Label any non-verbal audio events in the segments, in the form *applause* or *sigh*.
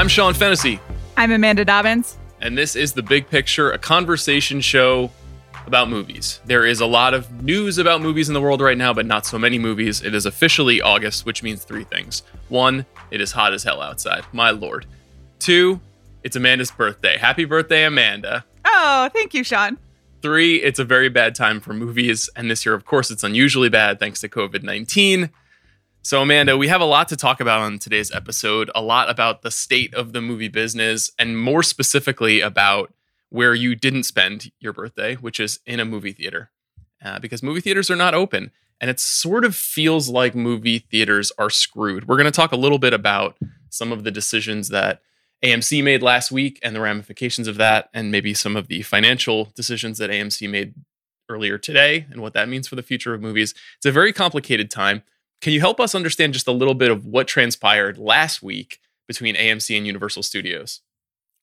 I'm Sean Fennessey. I'm Amanda Dobbins. And this is The Big Picture, a conversation show about movies. There is a lot of news about movies in the world right now, but not so many movies. It is officially August, which means three things. One, it is hot as hell outside. My lord. Two, it's Amanda's birthday. Happy birthday, Amanda. Oh, thank you, Sean. Three, it's a very bad time for movies. And this year, of course, it's unusually bad thanks to COVID 19. So, Amanda, we have a lot to talk about on today's episode, a lot about the state of the movie business, and more specifically about where you didn't spend your birthday, which is in a movie theater, uh, because movie theaters are not open. And it sort of feels like movie theaters are screwed. We're going to talk a little bit about some of the decisions that AMC made last week and the ramifications of that, and maybe some of the financial decisions that AMC made earlier today and what that means for the future of movies. It's a very complicated time. Can you help us understand just a little bit of what transpired last week between AMC and Universal Studios?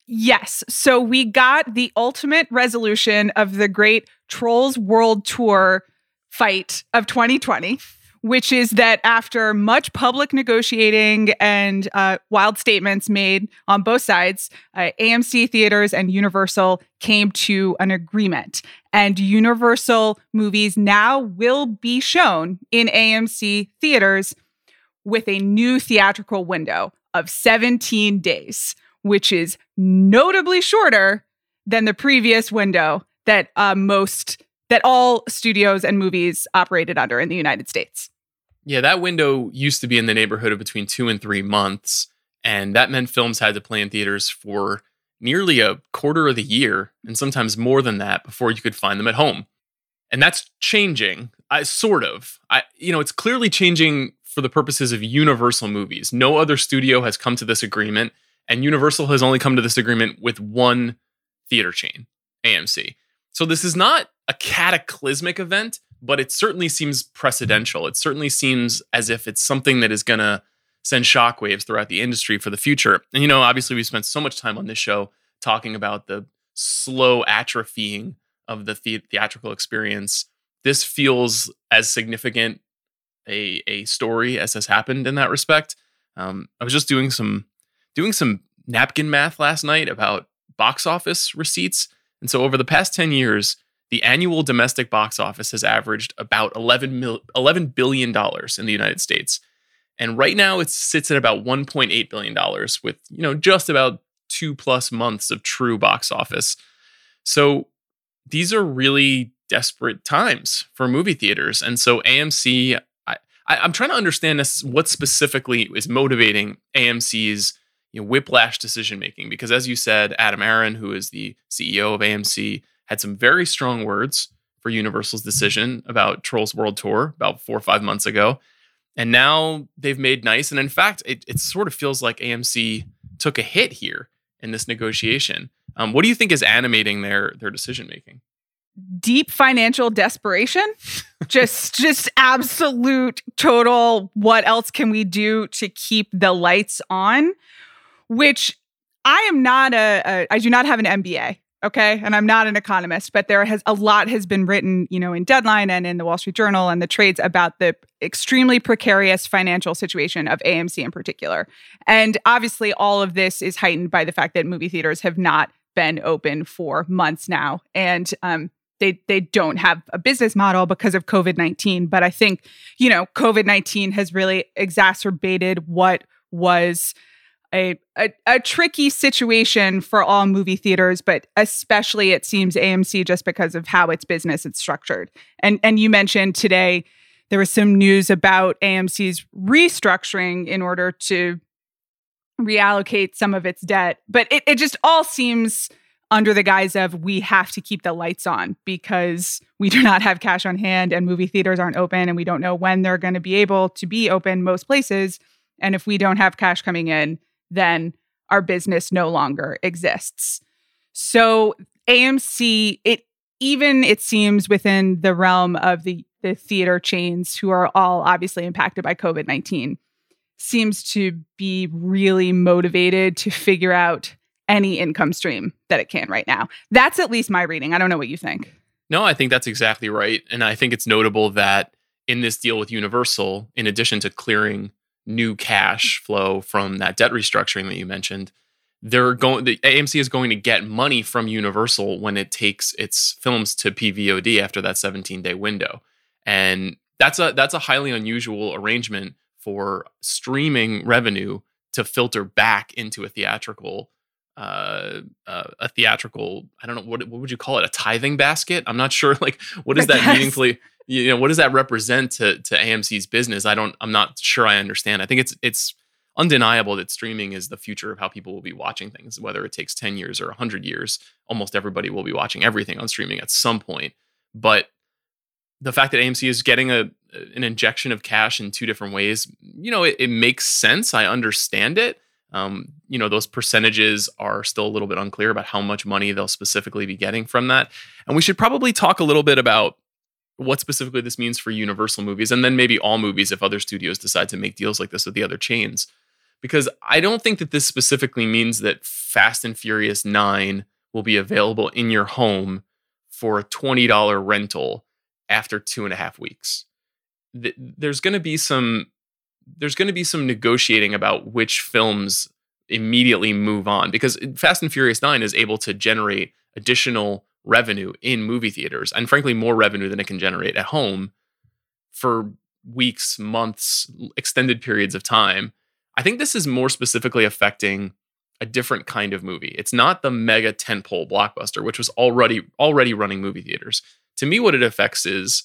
Yes. So we got the ultimate resolution of the great Trolls World Tour fight of 2020, which is that after much public negotiating and uh, wild statements made on both sides, uh, AMC theaters and Universal came to an agreement. And Universal movies now will be shown in AMC theaters with a new theatrical window of 17 days, which is notably shorter than the previous window that uh, most that all studios and movies operated under in the United States. Yeah, that window used to be in the neighborhood of between two and three months. And that meant films had to play in theaters for nearly a quarter of the year, and sometimes more than that, before you could find them at home. And that's changing, I, sort of. I, you know, it's clearly changing for the purposes of Universal movies. No other studio has come to this agreement, and Universal has only come to this agreement with one theater chain, AMC. So this is not a cataclysmic event, but it certainly seems precedential. It certainly seems as if it's something that is going to send shockwaves throughout the industry for the future. And, you know, obviously, we spent so much time on this show talking about the slow atrophying of the, the- theatrical experience. This feels as significant a, a story as has happened in that respect. Um, I was just doing some doing some napkin math last night about box office receipts, and so over the past ten years, the annual domestic box office has averaged about 11, mil- $11 billion in the United States. And right now it sits at about $1.8 billion with, you know, just about two plus months of true box office. So these are really desperate times for movie theaters. And so AMC, I, am trying to understand this, what specifically is motivating AMC's you know, whiplash decision making. Because as you said, Adam Aron, who is the CEO of AMC, had some very strong words for Universal's decision about Trolls World Tour about four or five months ago. And now they've made nice. And in fact, it, it sort of feels like AMC took a hit here in this negotiation. Um, what do you think is animating their their decision making? Deep financial desperation, *laughs* just just absolute total. What else can we do to keep the lights on? Which I am not a, a I do not have an MBA okay and i'm not an economist but there has a lot has been written you know in deadline and in the wall street journal and the trades about the extremely precarious financial situation of amc in particular. And obviously all of this is heightened by the fact that movie theaters have not been open for months now. And um, they they don't have a business model because of covid-19 but i think you know covid-19 has really exacerbated what was a, a, a tricky situation for all movie theaters, but especially it seems AMC just because of how its business is structured. And and you mentioned today there was some news about AMC's restructuring in order to reallocate some of its debt, but it, it just all seems under the guise of we have to keep the lights on because we do not have cash on hand and movie theaters aren't open and we don't know when they're going to be able to be open most places. And if we don't have cash coming in, then our business no longer exists. So AMC, it even it seems within the realm of the the theater chains who are all obviously impacted by COVID-19 seems to be really motivated to figure out any income stream that it can right now. That's at least my reading. I don't know what you think. No, I think that's exactly right. And I think it's notable that in this deal with Universal, in addition to clearing new cash flow from that debt restructuring that you mentioned, they're going the AMC is going to get money from Universal when it takes its films to PVOD after that 17 day window. And that's a that's a highly unusual arrangement for streaming revenue to filter back into a theatrical uh, uh, a theatrical i don't know what, what would you call it? A tithing basket? I'm not sure *laughs* like what is that meaningfully you know what does that represent to to amc's business? I don't i'm not sure i understand. I think it's it's undeniable that streaming is the future of how people will be watching things whether it takes 10 years or 100 years almost everybody will be watching everything on streaming at some point. But the fact that amc is getting a an injection of cash in two different ways you know it, it makes sense. I understand it. Um, you know, those percentages are still a little bit unclear about how much money they'll specifically be getting from that. And we should probably talk a little bit about what specifically this means for Universal movies and then maybe all movies if other studios decide to make deals like this with the other chains. Because I don't think that this specifically means that Fast and Furious 9 will be available in your home for a $20 rental after two and a half weeks. There's going to be some there's going to be some negotiating about which films immediately move on because Fast and Furious 9 is able to generate additional revenue in movie theaters and frankly more revenue than it can generate at home for weeks, months, extended periods of time. I think this is more specifically affecting a different kind of movie. It's not the mega tentpole blockbuster which was already already running movie theaters. To me what it affects is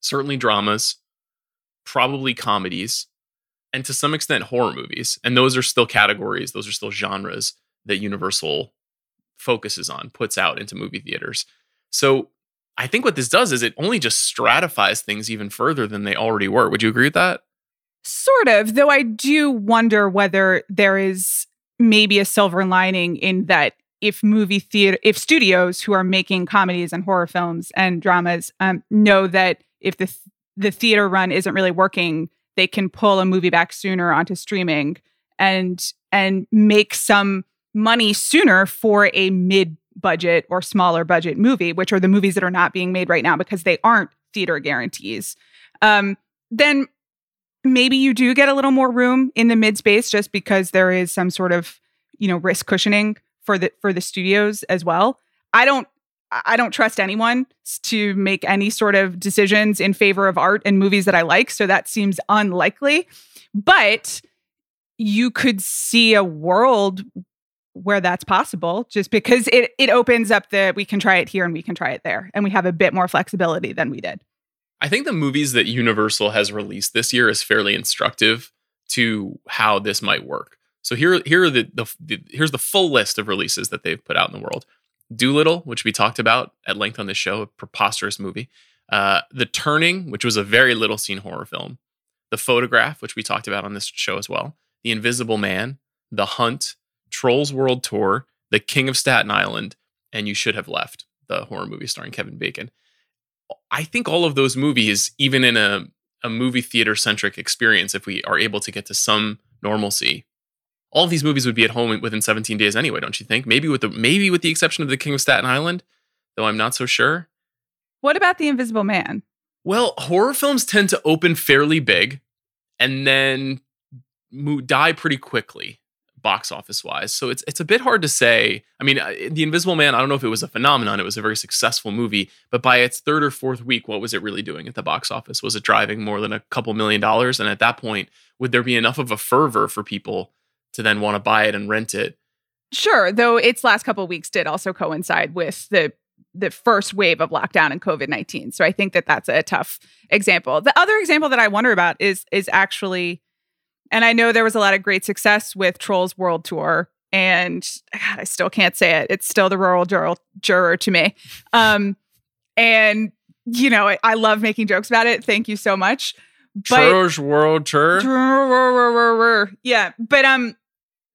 certainly dramas, probably comedies, and to some extent horror movies. And those are still categories, those are still genres that Universal focuses on, puts out into movie theaters. So I think what this does is it only just stratifies things even further than they already were. Would you agree with that? Sort of, though I do wonder whether there is maybe a silver lining in that if movie theater if studios who are making comedies and horror films and dramas um, know that if the the theater run isn't really working, they can pull a movie back sooner onto streaming and and make some money sooner for a mid budget or smaller budget movie, which are the movies that are not being made right now because they aren't theater guarantees. Um, then maybe you do get a little more room in the mid space just because there is some sort of you know risk cushioning for the for the studios as well. I don't I don't trust anyone to make any sort of decisions in favor of art and movies that I like. So that seems unlikely. But you could see a world where that's possible just because it, it opens up the we can try it here and we can try it there. And we have a bit more flexibility than we did. I think the movies that Universal has released this year is fairly instructive to how this might work. So here, here are the, the, the here's the full list of releases that they've put out in the world. Dolittle, which we talked about at length on this show, a preposterous movie. Uh, the Turning, which was a very little seen horror film. The Photograph, which we talked about on this show as well. The Invisible Man, The Hunt, Trolls World Tour, The King of Staten Island, and You Should Have Left, the horror movie starring Kevin Bacon. I think all of those movies, even in a, a movie theater centric experience, if we are able to get to some normalcy, all of these movies would be at home within 17 days anyway, don't you think? Maybe with the maybe with the exception of The King of Staten Island, though I'm not so sure. What about The Invisible Man? Well, horror films tend to open fairly big and then die pretty quickly box office wise. So it's it's a bit hard to say. I mean, uh, The Invisible Man, I don't know if it was a phenomenon. It was a very successful movie, but by its third or fourth week, what was it really doing at the box office? Was it driving more than a couple million dollars? And at that point, would there be enough of a fervor for people to then want to buy it and rent it. Sure, though its last couple weeks did also coincide with the the first wave of lockdown and COVID nineteen. So I think that that's a tough example. The other example that I wonder about is is actually, and I know there was a lot of great success with Trolls World Tour, and God, I still can't say it. It's still the rural juror, juror to me. Um, and you know, I, I love making jokes about it. Thank you so much. Trolls World Tour. Yeah, but um,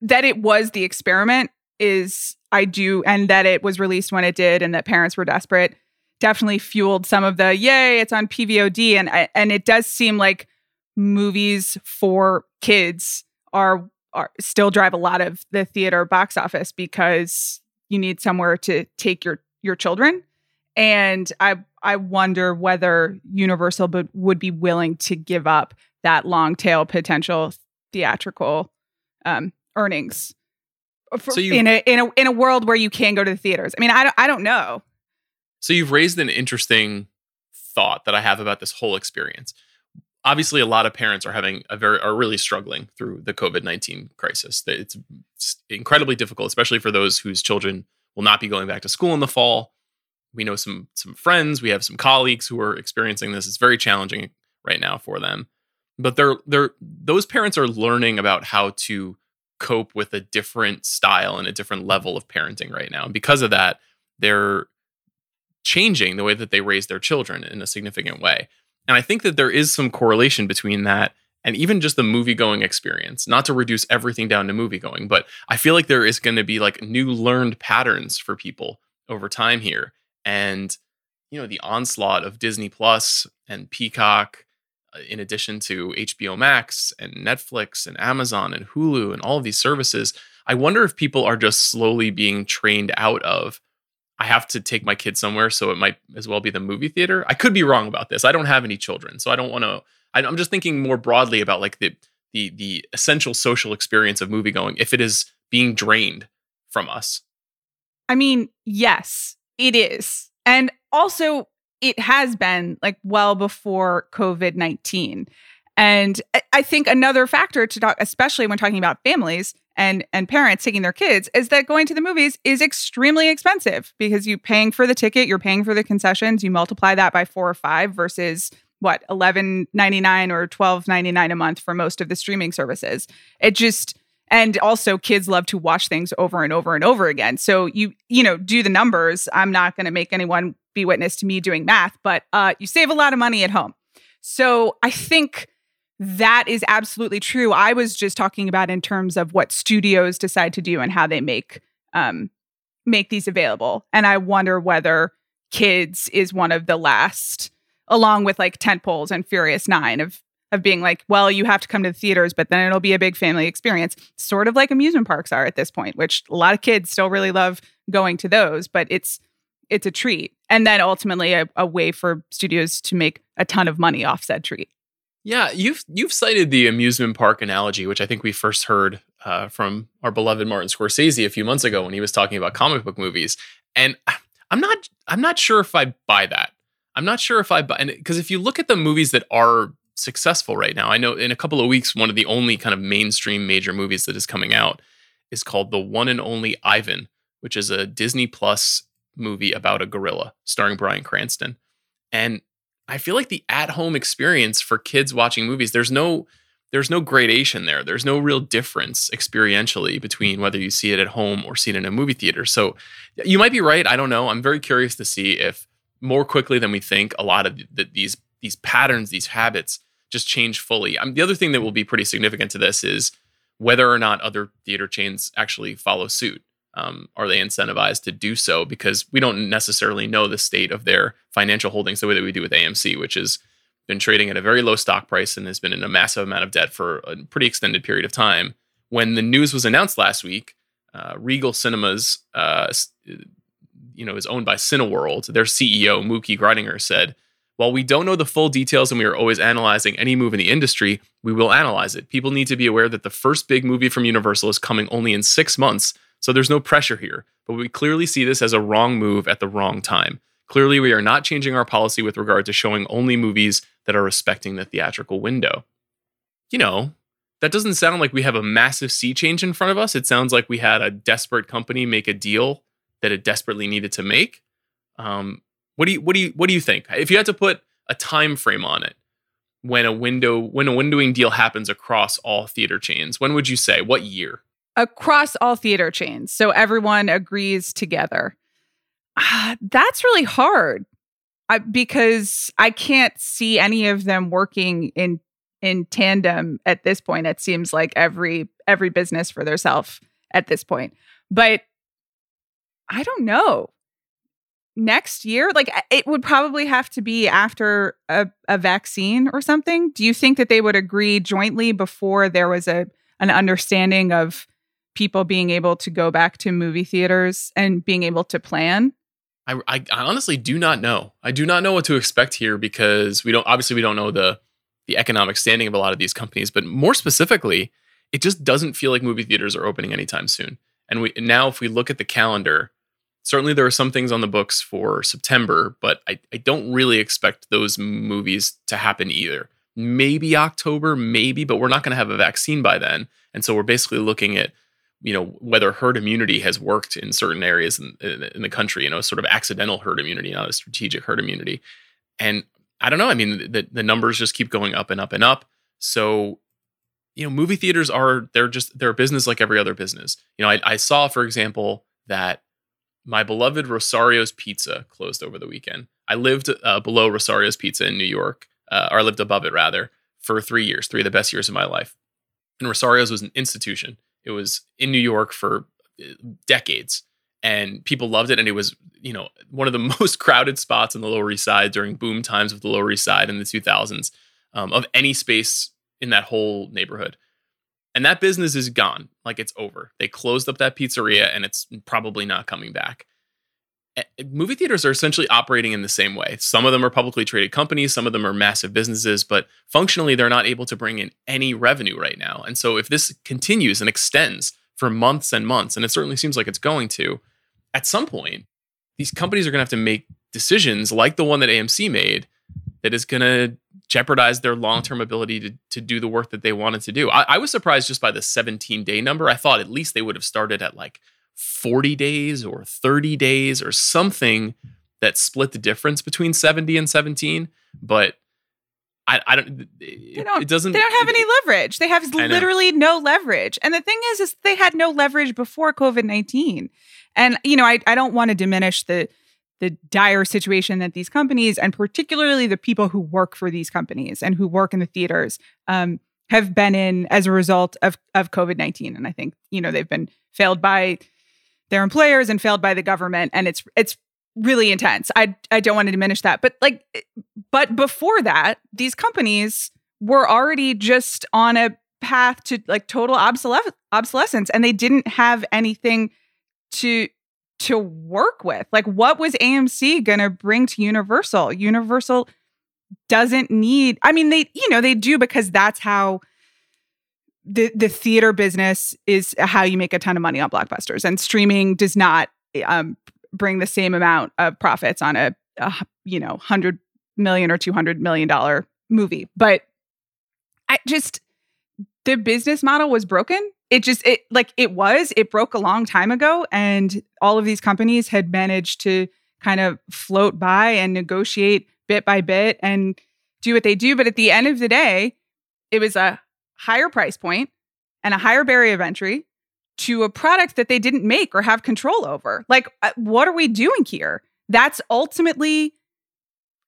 that it was the experiment is I do, and that it was released when it did, and that parents were desperate, definitely fueled some of the yay, it's on PVOD, and and it does seem like movies for kids are are still drive a lot of the theater box office because you need somewhere to take your your children and I I wonder whether Universal would, would be willing to give up that long tail potential theatrical um, earnings for, so you, in a in a in a world where you can go to the theaters. I mean, I don't I don't know. So you've raised an interesting thought that I have about this whole experience. Obviously, a lot of parents are having a very are really struggling through the COVID nineteen crisis. It's, it's incredibly difficult, especially for those whose children will not be going back to school in the fall. We know some some friends, we have some colleagues who are experiencing this. It's very challenging right now for them. But they're they're those parents are learning about how to cope with a different style and a different level of parenting right now. And because of that, they're changing the way that they raise their children in a significant way. And I think that there is some correlation between that and even just the movie going experience, not to reduce everything down to movie going, but I feel like there is going to be like new learned patterns for people over time here. And, you know, the onslaught of Disney Plus and Peacock uh, in addition to HBO Max and Netflix and Amazon and Hulu and all of these services, I wonder if people are just slowly being trained out of I have to take my kids somewhere, so it might as well be the movie theater. I could be wrong about this. I don't have any children, so I don't want to. I'm just thinking more broadly about like the the the essential social experience of movie going if it is being drained from us. I mean, yes, it is. And also it has been like well before COVID 19. And I think another factor to talk, especially when talking about families and and parents taking their kids, is that going to the movies is extremely expensive because you're paying for the ticket, you're paying for the concessions, you multiply that by four or five versus what eleven ninety nine or twelve ninety nine a month for most of the streaming services. It just and also kids love to watch things over and over and over again. So you you know do the numbers. I'm not going to make anyone be witness to me doing math, but uh, you save a lot of money at home. So I think that is absolutely true. I was just talking about in terms of what studios decide to do and how they make um, make these available. And I wonder whether Kids is one of the last, along with like tent poles and Furious Nine of of being like, well, you have to come to the theaters, but then it'll be a big family experience, sort of like amusement parks are at this point, which a lot of kids still really love going to those, but it's it's a treat. And then ultimately a, a way for studios to make a ton of money off said treat. Yeah, you've you've cited the amusement park analogy, which I think we first heard uh, from our beloved Martin Scorsese a few months ago when he was talking about comic book movies. And *sighs* I'm not I'm not sure if I buy that. I'm not sure if I buy because if you look at the movies that are successful right now, I know in a couple of weeks one of the only kind of mainstream major movies that is coming out is called The One and Only Ivan, which is a Disney Plus movie about a gorilla starring Bryan Cranston. And I feel like the at-home experience for kids watching movies, there's no there's no gradation there. There's no real difference experientially between whether you see it at home or see it in a movie theater. So you might be right. I don't know. I'm very curious to see if more quickly than we think, a lot of the, these these patterns, these habits just change fully. Um, the other thing that will be pretty significant to this is whether or not other theater chains actually follow suit um, are they incentivized to do so? Because we don't necessarily know the state of their financial holdings the way that we do with AMC, which has been trading at a very low stock price and has been in a massive amount of debt for a pretty extended period of time. When the news was announced last week, uh, Regal Cinemas, uh, you know, is owned by Cineworld. Their CEO Mooky Greidinger said, "While we don't know the full details and we are always analyzing any move in the industry, we will analyze it. People need to be aware that the first big movie from Universal is coming only in six months." So there's no pressure here, but we clearly see this as a wrong move at the wrong time. Clearly, we are not changing our policy with regard to showing only movies that are respecting the theatrical window. You know, that doesn't sound like we have a massive sea change in front of us. It sounds like we had a desperate company make a deal that it desperately needed to make. Um, what do you what do you what do you think? If you had to put a time frame on it, when a window when a windowing deal happens across all theater chains, when would you say? What year? Across all theater chains. So everyone agrees together. Uh, that's really hard I, because I can't see any of them working in in tandem at this point. It seems like every every business for themselves at this point. But I don't know. Next year, like it would probably have to be after a, a vaccine or something. Do you think that they would agree jointly before there was a an understanding of people being able to go back to movie theaters and being able to plan? I, I, honestly do not know. I do not know what to expect here because we don't obviously we don't know the the economic standing of a lot of these companies, but more specifically, it just doesn't feel like movie theaters are opening anytime soon. And we now, if we look at the calendar, certainly there are some things on the books for September, but I, I don't really expect those movies to happen either. Maybe October, maybe, but we're not going to have a vaccine by then. And so we're basically looking at, you know, whether herd immunity has worked in certain areas in, in, in the country, you know, sort of accidental herd immunity, not a strategic herd immunity. And I don't know. I mean, the, the numbers just keep going up and up and up. So, you know, movie theaters are, they're just, they're a business like every other business. You know, I, I saw, for example, that my beloved Rosario's Pizza closed over the weekend. I lived uh, below Rosario's Pizza in New York, uh, or I lived above it rather, for three years, three of the best years of my life. And Rosario's was an institution. It was in New York for uh, decades, and people loved it. And it was, you know, one of the *laughs* most crowded spots on the Lower East Side during boom times of the Lower East Side in the 2000s um, of any space in that whole neighborhood. And that business is gone. Like it's over. They closed up that pizzeria and it's probably not coming back. Movie theaters are essentially operating in the same way. Some of them are publicly traded companies, some of them are massive businesses, but functionally they're not able to bring in any revenue right now. And so if this continues and extends for months and months, and it certainly seems like it's going to, at some point, these companies are going to have to make decisions like the one that AMC made that is going to jeopardize their long-term ability to, to do the work that they wanted to do. I, I was surprised just by the 17 day number. I thought at least they would have started at like 40 days or 30 days or something that split the difference between 70 and 17. But I, I don't, it, don't, it doesn't, they don't have any leverage. They have literally no leverage. And the thing is, is they had no leverage before COVID 19. And, you know, I, I don't want to diminish the, the dire situation that these companies, and particularly the people who work for these companies and who work in the theaters, um, have been in as a result of of COVID nineteen. And I think you know they've been failed by their employers and failed by the government, and it's it's really intense. I I don't want to diminish that, but like, but before that, these companies were already just on a path to like total obsolescence, and they didn't have anything to to work with. Like, what was AMC going to bring to Universal? Universal doesn't need, I mean, they, you know, they do because that's how the, the theater business is how you make a ton of money on blockbusters. And streaming does not um, bring the same amount of profits on a, a you know, 100 million or 200 million dollar movie. But I just, the business model was broken it just it like it was it broke a long time ago and all of these companies had managed to kind of float by and negotiate bit by bit and do what they do but at the end of the day it was a higher price point and a higher barrier of entry to a product that they didn't make or have control over. Like uh, what are we doing here? That's ultimately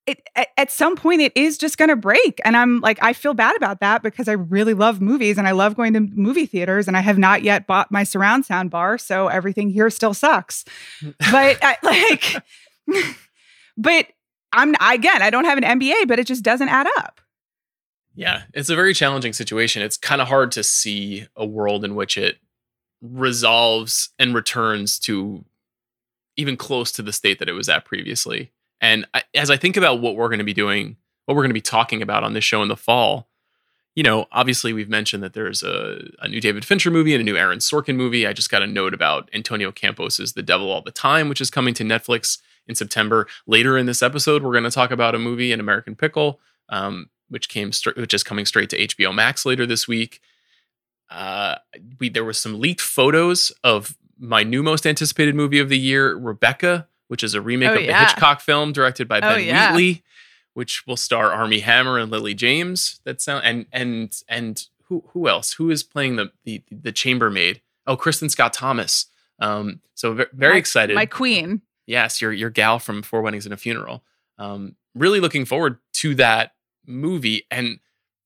it at, at some point it is just going to break. And i'm like i feel bad about that because i really love movies and i love going to movie theaters and i have not yet bought my surround sound bar so everything here still sucks. *laughs* But I, like *laughs* but i'm again i don't have an mba but it just doesn't add up yeah it's a very challenging situation it's kind of hard to see a world in which it resolves and returns to even close to the state that it was at previously and I, as I think about what we're going to be doing, what we're going to be talking about on this show in the fall, you know, obviously we've mentioned that there's a, a new David Fincher movie and a new Aaron Sorkin movie. I just got a note about Antonio Campos's The Devil All the Time, which is coming to Netflix in September. Later in this episode, we're going to talk about a movie, An American Pickle, um, which came st- which is coming straight to HBO Max later this week. Uh, we there was some leaked photos of my new most anticipated movie of the year, Rebecca, which is a remake oh, of yeah. the Hitchcock film directed by oh, Ben yeah. Wheatley, which will star Armie Hammer and Lily James. That sound and and and who who else? Who is playing the the the chambermaid? Oh, Kristin Scott Thomas. Um, so very, very my, excited. My queen. Yes, your your gal from Four Weddings and a Funeral. Um, really looking forward to that movie. And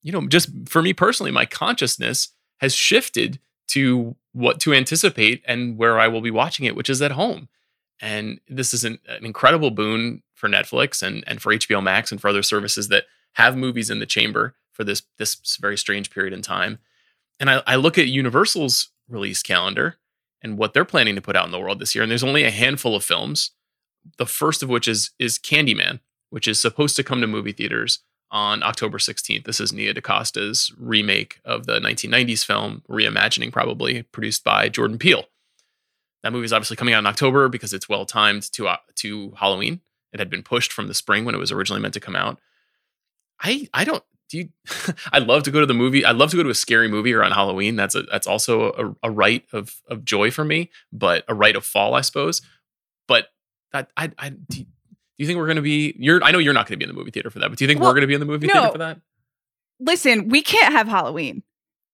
you know, just for me personally, my consciousness has shifted to what to anticipate and where I will be watching it, which is at home. And this is an, an, incredible boon for Netflix and, and for HBO Max and for other services that have movies in the chamber for this this very strange period in time. And I, I look at Universal's release calendar and what they're planning to put out in the world this year. And there's only a handful of films. The first of which is is Candyman, which is supposed to come to movie theaters on October 16th. This is Nia DaCosta's remake of the 1990s film, reimagining probably, produced by Jordan Peele. that movie is obviously coming out in October because it's well timed to uh, to Halloween. It had been pushed from the spring when it was originally meant to come out. I I don't do you *laughs* I'd love to go to the movie. I'd love to go to a scary movie around Halloween. That's a that's also a, a rite of of joy for me, but a rite of fall, I suppose. But that I I do do you think we're going to be you're I know you're not going to be in the movie theater for that, but do you think Well, we're going to be in the movie no. theater for that? listen, we can't have Halloween.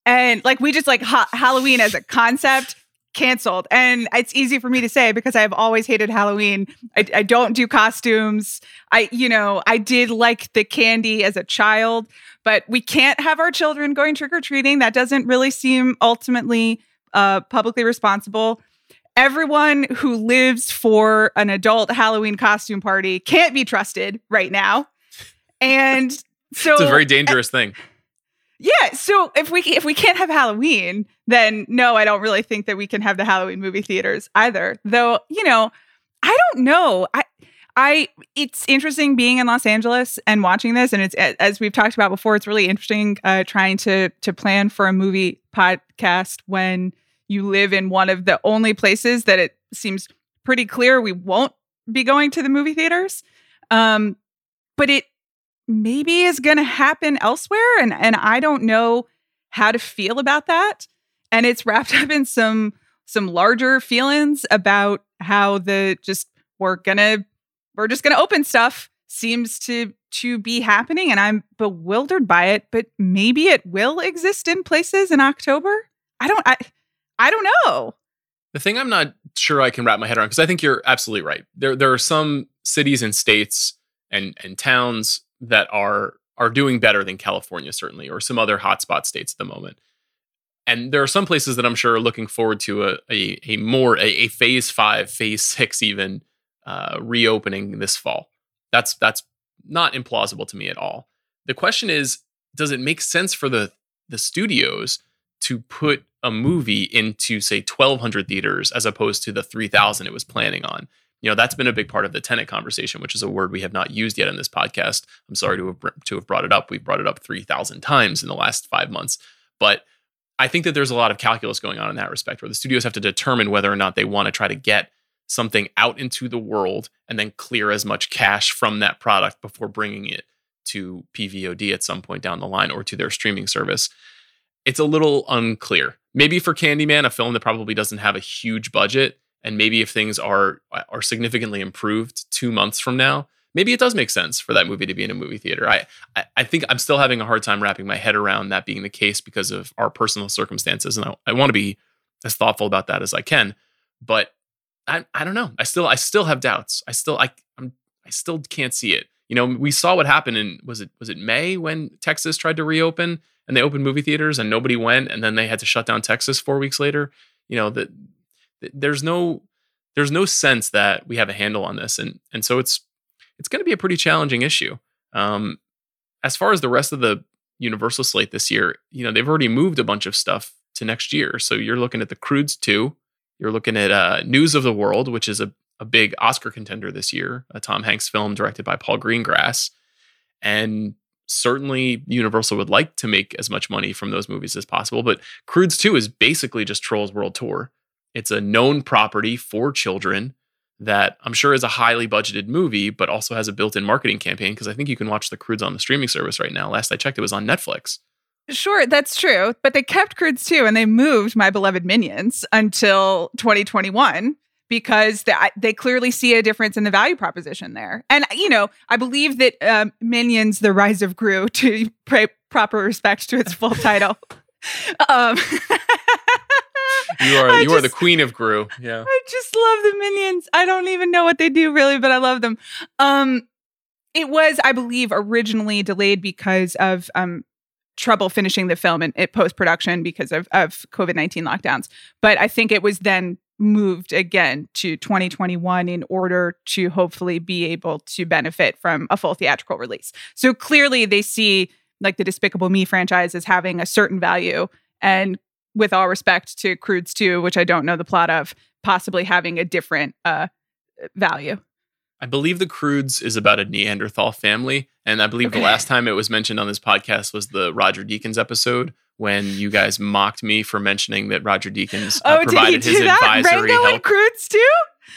And like we just like ha- Halloween as a concept canceled. And it's easy for me to say because I've always hated Halloween. I, I don't do costumes. I, you know, I did like the candy as a child, but we can't have our children going trick or treating. That doesn't really seem ultimately uh, publicly responsible. Everyone who lives for an adult Halloween costume party can't be trusted right now. And so *laughs* It's a very dangerous thing. yeah, so if we if we can't have Halloween, then no, I don't really think that we can have the Halloween movie theaters either. Though, you know, I don't know. I I it's interesting being in Los Angeles and watching this and it's as we've talked about before, it's really interesting uh trying to to plan for a movie podcast when you live in one of the only places that it seems pretty clear we won't be going to the movie theaters. Um but it maybe is going to happen elsewhere and and I don't know how to feel about that and it's wrapped *laughs* up in some some larger feelings about how the just we're to we're just going to open stuff seems to to be happening and I'm bewildered by it but maybe it will exist in places in October I don't I I don't know The thing I'm not sure I can wrap my head around because I think you're absolutely right. There there are some cities and states and and towns that are are doing better than California certainly or some other hotspot states at the moment. And there are some places that I'm sure are looking forward to a a, a more a, a phase 5, phase 6 even uh, reopening this fall. That's that's not implausible to me at all. The question is does it make sense for the the studios to put a movie into say 1200 theaters as opposed to the 3000 it was planning on. You know that's been a big part of the Tenet conversation which is a word we have not used yet in this podcast. I'm sorry to have, to have brought it up. We've brought it up 3000 times in the last five months. But i think that there's a lot of calculus going on in that respect where the studios have to determine whether or not they want to try to get something out into the world and then clear as much cash from that product before bringing it to pvod at some point down the line or to their streaming service it's a little unclear. Maybe for Candyman, a film that probably doesn't have a huge budget, and maybe if things are uh, are significantly improved two months from now, maybe it does make sense for that movie to be in a movie theater. I I, I think I'm still having a hard time wrapping my head around that being the case because of our personal circumstances, and I, I want to be as thoughtful about that as I can. But I I don't know. I still I still have doubts. I still I I'm I still can't see it. You know, we saw what happened in was it was it May when Texas tried to reopen and they opened movie theaters and nobody went and then they had to shut down Texas 4 weeks later. You know, that there's no there's no sense that we have a handle on this and and so it's it's going to be a pretty challenging issue. Um as far as the rest of the Universal slate this year, you know, they've already moved a bunch of stuff to next year. So you're looking at the Croods 2, you're looking at uh News of the World, which is a a big Oscar contender this year, a Tom Hanks film directed by Paul Greengrass. And certainly Universal would like to make as much money from those movies as possible. But Croods 2 is basically just Trolls World Tour. It's a known property for children that I'm sure is a highly budgeted movie, but also has a built in marketing campaign because I think you can watch the Croods on the streaming service right now. Last I checked, it was on Netflix. Sure, that's true. But they kept Croods 2 and they moved My Beloved Minions until 2021 because they, they clearly see a difference in the value proposition there. And, you know, I believe that um, Minions, The Rise of Gru, *laughs* to pay proper respect to its full title. *laughs* um, You are *laughs* I you are the queen of Gru. Yeah. I just love the minions. I don't even know what they do really, but I love them. Um it was, I believe, originally delayed because of um trouble finishing the film and it post production because of of COVID-19 lockdowns. But I think it was then moved again to 2021 in order to hopefully be able to benefit from a full theatrical release. So clearly they see like the Despicable Me franchise as having a certain value and with all respect to Croods 2, which I don't know the plot of, possibly having a different uh, value. I believe the Croods is about a Neanderthal family. And I believe the last time it was mentioned on this podcast was the Roger Deakins episode when you guys mocked me for mentioning that Roger Deakins uh, oh, provided his that? advisory Rango and help. Croods too?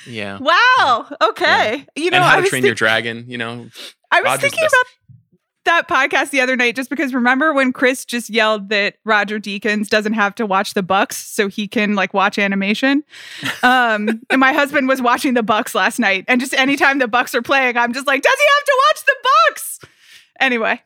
Yeah. Wow. Okay. You know, and I How to was, Train Your Dragon, you know. I was Roger's thinking best. about that podcast the other night just because remember when Chris just yelled that Roger Deakins doesn't have to watch the Bucks so he can like watch animation. Um and my husband was watching the Bucks last night and just anytime the Bucks are playing I'm just like does he have to watch the Bucks? Anyway,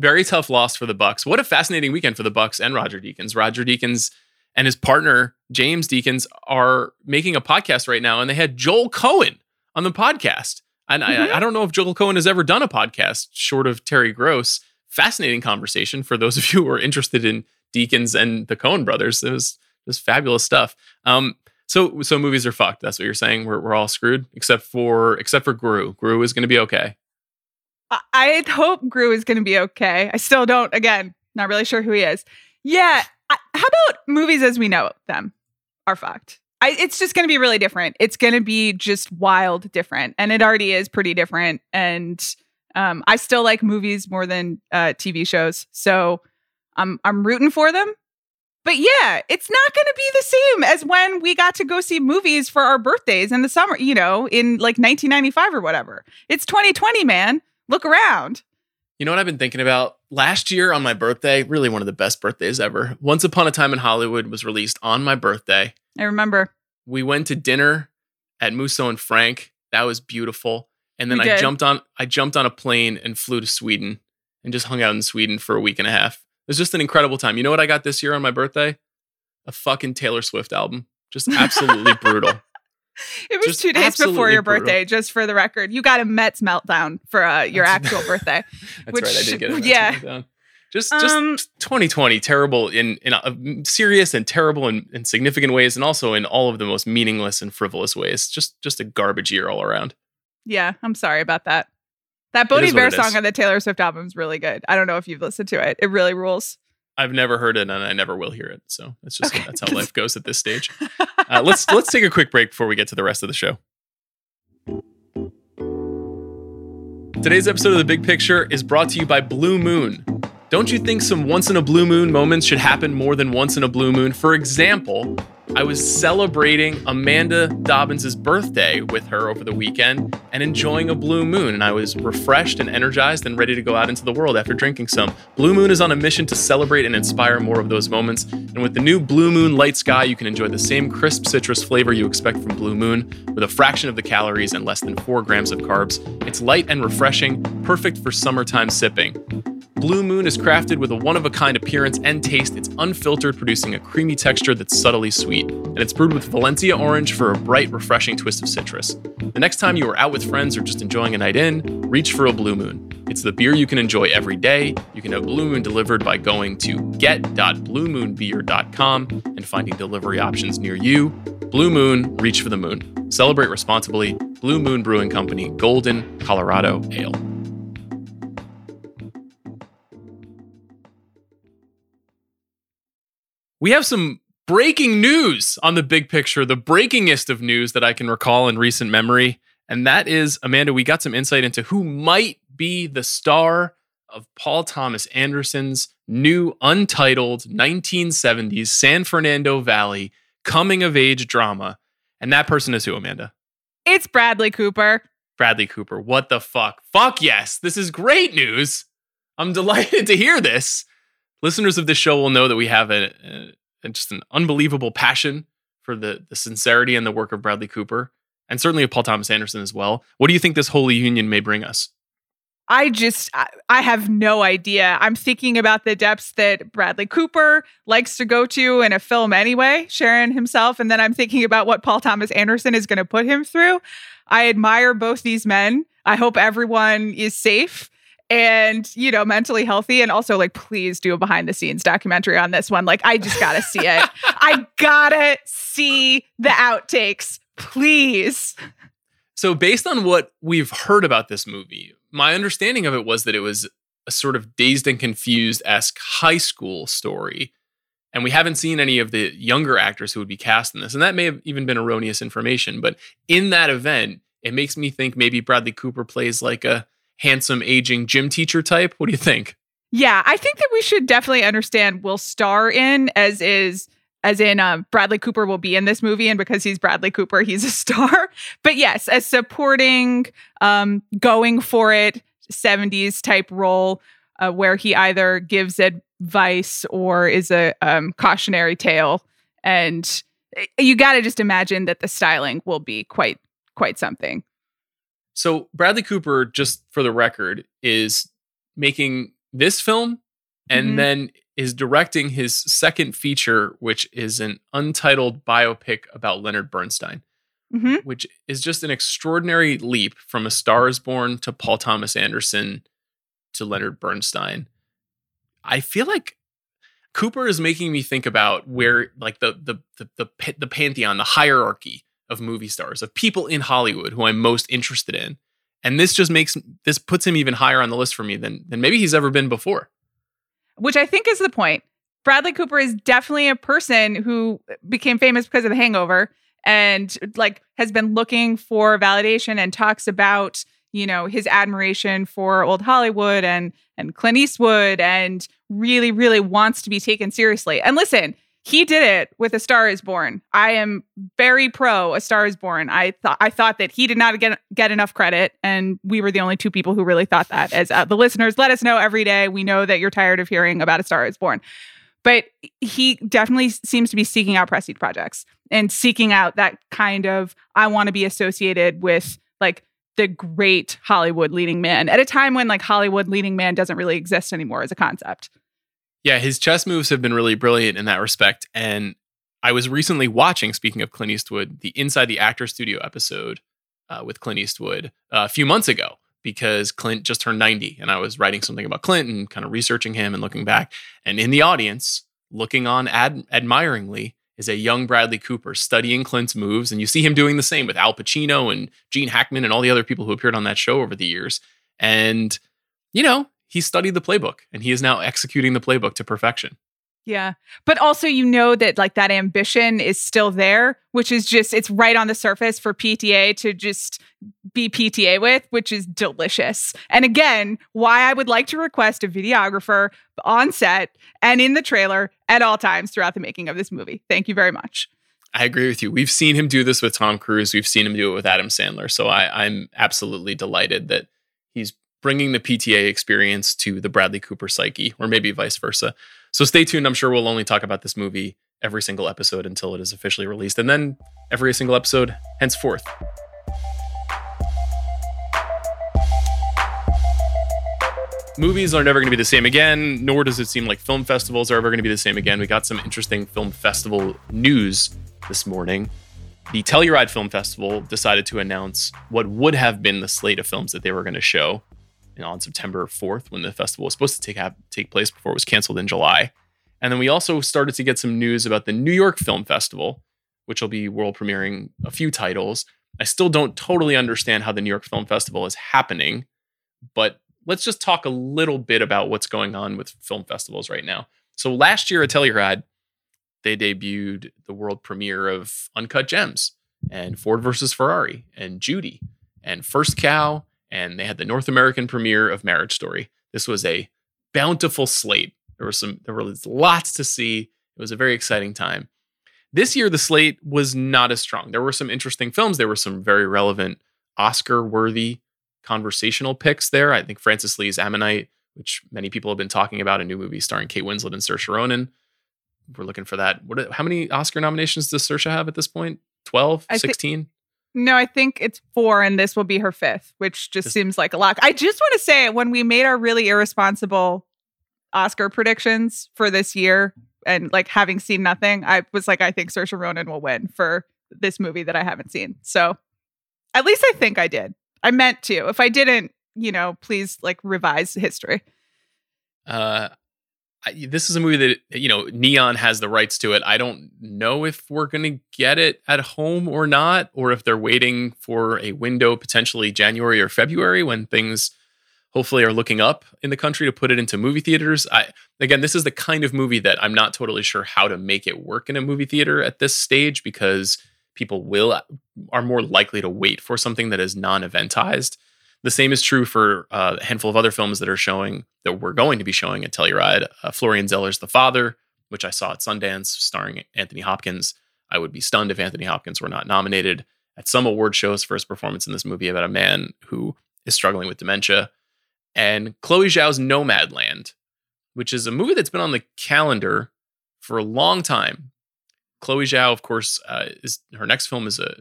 Very tough loss for the Bucks. What a fascinating weekend for the Bucks and Roger Deakins. Roger Deakins and his partner James Deakins are making a podcast right now, and they had Joel Coen on the podcast. And Mhm. I, I don't know if Joel Coen has ever done a podcast short of Terry Gross. Fascinating conversation for those of you who are interested in Deakins and the Coen brothers. It was just fabulous stuff. Um, so so movies are fucked. That's what you're saying. We're we're all screwed except for except for Gru. Gru is going to be okay. I, hope Gru is going to be okay. I still don't again, not really sure who he is. Yeah, I, how about movies as we know them are fucked? I, it's just going to be really different. It's going to be just wild different, and it already is pretty different. And um, I still like movies more than uh, TV shows, so I'm I'm rooting for them. But yeah, it's not going to be the same as when we got to go see movies for our birthdays in the summer. You know, in like 1995 or whatever. It's 2020, man. Look around. You know what I've been thinking about? Last year on my birthday, really one of the best birthdays ever. Once Upon a Time in Hollywood was released on my birthday. I remember. We went to dinner at Musso and Frank. That was beautiful. And then We I did. jumped on I jumped on a plane and flew to Sweden and just hung out in Sweden for a week and a half. It was just an incredible time. You know what I got this year on my birthday? A fucking Taylor Swift album. Just absolutely *laughs* brutal. *laughs* It was Just two days before your brutal. birthday, just for the record. You got a Mets meltdown for uh, your That's- *laughs* actual birthday. That's Which- right. I did get it. *laughs* yeah. Down. Just, just Um, 2020, terrible in in uh, serious and terrible in, in significant ways, and also in all of the most meaningless and frivolous ways. Just, just a garbage year all around. Yeah, I'm sorry about that. That Bon Iver song on the Taylor Swift album is really good. I don't know if you've listened to it. It really rules. I've never heard it, and I never will hear it. So that's just Okay. that's how life goes at this stage. *laughs* Uh, let's let's take a quick break before we get to the rest of the show. Today's episode of The Big Picture is brought to you by Blue Moon. Don't you think some once in a blue moon moments should happen more than once in a blue moon? For example, I was celebrating Amanda Dobbins' birthday with her over the weekend and enjoying a blue moon. And I was refreshed and energized and ready to go out into the world after drinking some. Blue Moon is on a mission to celebrate and inspire more of those moments. And with the new Blue Moon Light Sky, you can enjoy the same crisp citrus flavor you expect from Blue Moon with a fraction of the calories and less than four grams of carbs. It's light and refreshing, perfect for summertime sipping. Blue Moon is crafted with a one of a kind appearance and taste. It's unfiltered, producing a creamy texture that's subtly sweet. And it's brewed with Valencia orange for a bright, refreshing twist of citrus. The next time you are out with friends or just enjoying a night in, reach for a Blue Moon. It's the beer you can enjoy every day. You can have Blue Moon delivered by going to get.bluemoonbeer.com and finding delivery options near you. Blue Moon, reach for the moon. Celebrate responsibly. Blue Moon Brewing Company, Golden, Colorado Ale. We have some breaking news on the big picture, the breakingest of news that I can recall in recent memory. And that is, Amanda, we got some insight into who might be the star of Paul Thomas Anderson's new untitled 1970s San Fernando Valley coming of age drama. And that person is who, Amanda? It's Bradley Cooper. Bradley Cooper. What the fuck? Fuck yes. This is great news. I'm *laughs* delighted to hear this. Listeners of this show will know that we have a, a just an unbelievable passion for the the sincerity and the work of Bradley Cooper, and certainly of Paul Thomas Anderson as well. What do you think this holy union may bring us? I just, I, have no idea. I'm thinking about the depths that Bradley Cooper likes to go to in a film anyway, Sharon himself. And then I'm thinking about what Paul Thomas Anderson is going to put him through. I admire both these men. I hope everyone is safe and, you know, mentally healthy. And also, like, please do a behind the scenes documentary on this one. Like, I just got to see it. *laughs* I gotta see the outtakes, please. So, based on what we've heard about this movie, my understanding of it was that it was a sort of dazed and confused esque high school story. And we haven't seen any of the younger actors who would be cast in this. And that may have even been erroneous information. But in that event, it makes me think maybe Bradley Cooper plays like a handsome, aging gym teacher type. What do you think? Yeah, I think that we should definitely understand will star in as is as in uh, Bradley Cooper will be in this movie, and because he's Bradley Cooper, he's a *laughs* star. But yes, as supporting, um, going for it, '70s type role, uh, where he either gives advice or is a um, cautionary tale, and eh, you got to just imagine that the styling will be quite quite something. So Bradley Cooper, just for the record, is making this film and Mhm. then is directing his second feature, which is an untitled biopic about Leonard Bernstein, hmm which is just an extraordinary leap from A Star is Born to Paul Thomas Anderson to Leonard Bernstein. I feel like Cooper is making me think about where like the the the the, the pantheon, the hierarchy of movie stars, of people in Hollywood who I'm most interested in. And this just makes this puts him even higher on the list for me than than maybe he's ever been before. which I think is the point. Bradley Cooper is definitely a person who became famous because of The Hangover and like has been looking for validation and talks about you know his admiration for old Hollywood and and Clint Eastwood and really really wants to be taken seriously. And listen, he did it with A Star Is Born. I am very pro A Star Is Born. I thought I thought that he did not get get enough credit, and we were the only two people who really thought that. As uh, the listeners, let us know every day. We know that you're tired of hearing about A Star Is Born, but he definitely seems to be seeking out prestige projects and seeking out that kind of I want to be associated with like the great Hollywood leading man at a time when like Hollywood leading man doesn't really exist anymore as a concept. Yeah, his chess moves have been really brilliant in that respect. And I was recently watching, speaking of Clint Eastwood, the Inside the Actor Studio episode uh, with Clint Eastwood uh, a few months ago because Clint just turned 90. And I was writing something about Clint and kind of researching him and looking back. And in the audience, looking on ad- admiringly, is a young Bradley Cooper studying Clint's moves. And you see him doing the same with Al Pacino and Gene Hackman and all the other people who appeared on that show over the years. And, you know, he studied the playbook and he is now executing the playbook to perfection. Yeah. But also you know that like that ambition is still there, which is just it's right on the surface for PTA to just be PTA with, which is delicious. And again, why I would like to request a videographer on set and in the trailer at all times throughout the making of this movie. Thank you very much. I agree with you. We've seen him do this with Tom Cruise. We've seen him do it with Adam Sandler. So I, I'm absolutely delighted that he's bringing the PTA experience to the Bradley Cooper psyche, or maybe vice versa. So stay tuned. I'm sure we'll only talk about this movie every single episode until it is officially released, and then every single episode henceforth. Movies are never going to be the same again, nor does it seem like film festivals are ever going to be the same again. We got some interesting film festival news this morning. The Telluride Film Festival decided to announce what would have been the slate of films that they were going to show on September 4th when the festival was supposed to take take place before it was canceled in July. And then we also started to get some news about the New York Film Festival, which will be world premiering a few titles. I still don't totally understand how the New York Film Festival is happening, but let's just talk a little bit about what's going on with film festivals right now. So last year at Telluride, they debuted the world premiere of Uncut Gems and Ford versus Ferrari and Judy and First Cow, and they had the North American premiere of Marriage Story. This was a bountiful slate. There was some there was lots to see. It was a very exciting time. This year the slate was not as strong. There were some interesting films. There were some very relevant Oscar-worthy conversational picks there. I think Francis Lee's Ammonite, which many people have been talking about, a new movie starring Kate Winslet and Saoirse Ronan. We're looking for that. What? How many Oscar nominations does Saoirse have at this point? 12, I thi- 16? No, I think it's four, and this will be her fifth, which just This- seems like a lot. I just want to say when we made our really irresponsible Oscar predictions for this year, and like having seen nothing, I was like, I think Saoirse Ronan will win for this movie that I haven't seen. So at least I think I did. I meant to. If I didn't, you know, please like revise history. Uh, This is a movie that you know Neon has the rights to it. I don't know if we're gonna get it at home or not, or if they're waiting for a window potentially January or February when things hopefully are looking up in the country to put it into movie theaters. I again, this is the kind of movie that I'm not totally sure how to make it work in a movie theater at this stage because people will are more likely to wait for something that is non-eventized. The same is true for uh, a handful of other films that are showing that we're going to be showing at Telluride. Uh, Florian Zeller's The Father, which I saw at Sundance, starring Anthony Hopkins. I would be stunned if Anthony Hopkins were not nominated at some award shows for his performance in this movie about a man who is struggling with dementia. And Chloe Zhao's Nomadland, which is a movie that's been on the calendar for a long time. Chloe Zhao, of course, uh, is her next film is a